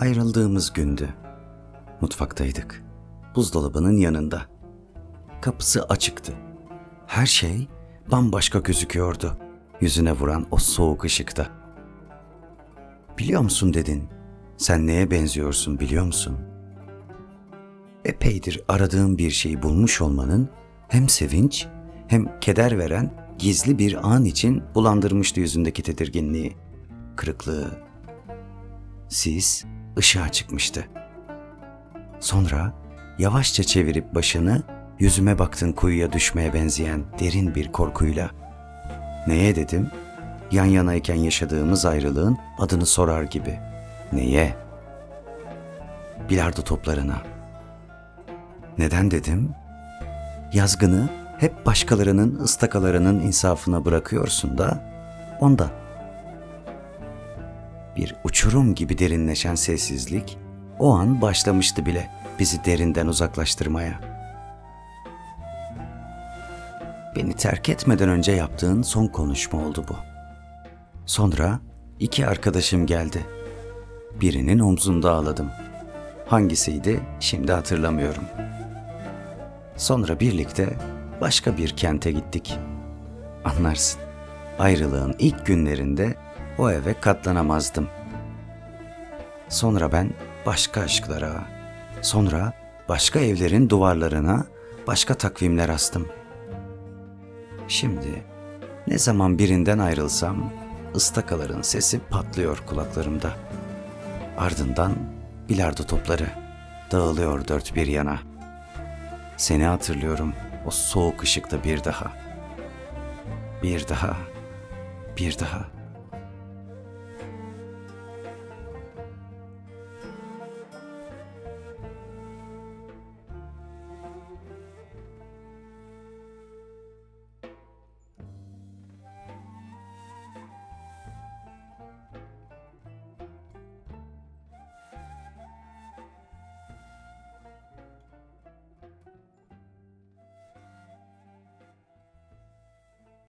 Ayrıldığımız gündü. Mutfaktaydık. Buzdolabının yanında. Kapısı açıktı. Her şey bambaşka gözüküyordu. Yüzüne vuran o soğuk ışıkta. Biliyor musun dedin. Sen neye benziyorsun biliyor musun? Epeydir aradığım bir şeyi bulmuş olmanın hem sevinç hem keder veren gizli bir an için bulandırmıştı yüzündeki tedirginliği, kırıklığı. Sis ışığa çıkmıştı. Sonra yavaşça çevirip başını yüzüme baktın kuyuya düşmeye benzeyen derin bir korkuyla. Neye dedim? Yan yanayken yaşadığımız ayrılığın adını sorar gibi. Neye? Bilardo toplarına. Neden dedim? Yazgını hep başkalarının ıstakalarının insafına bırakıyorsun da ondan. Bir uçurum gibi derinleşen sessizlik o an başlamıştı bile bizi derinden uzaklaştırmaya. Beni terk etmeden önce yaptığın son konuşma oldu bu. Sonra iki arkadaşım geldi. Birinin omzunda ağladım. Hangisiydi şimdi hatırlamıyorum. Sonra birlikte başka bir kente gittik. Anlarsın. Ayrılığın ilk günlerinde o eve katlanamazdım. Sonra ben başka aşklara, sonra başka evlerin duvarlarına başka takvimler astım. Şimdi ne zaman birinden ayrılsam ıstakaların sesi patlıyor kulaklarımda. Ardından bilardo topları dağılıyor dört bir yana. Seni hatırlıyorum o soğuk ışıkta bir daha. Bir daha, bir daha.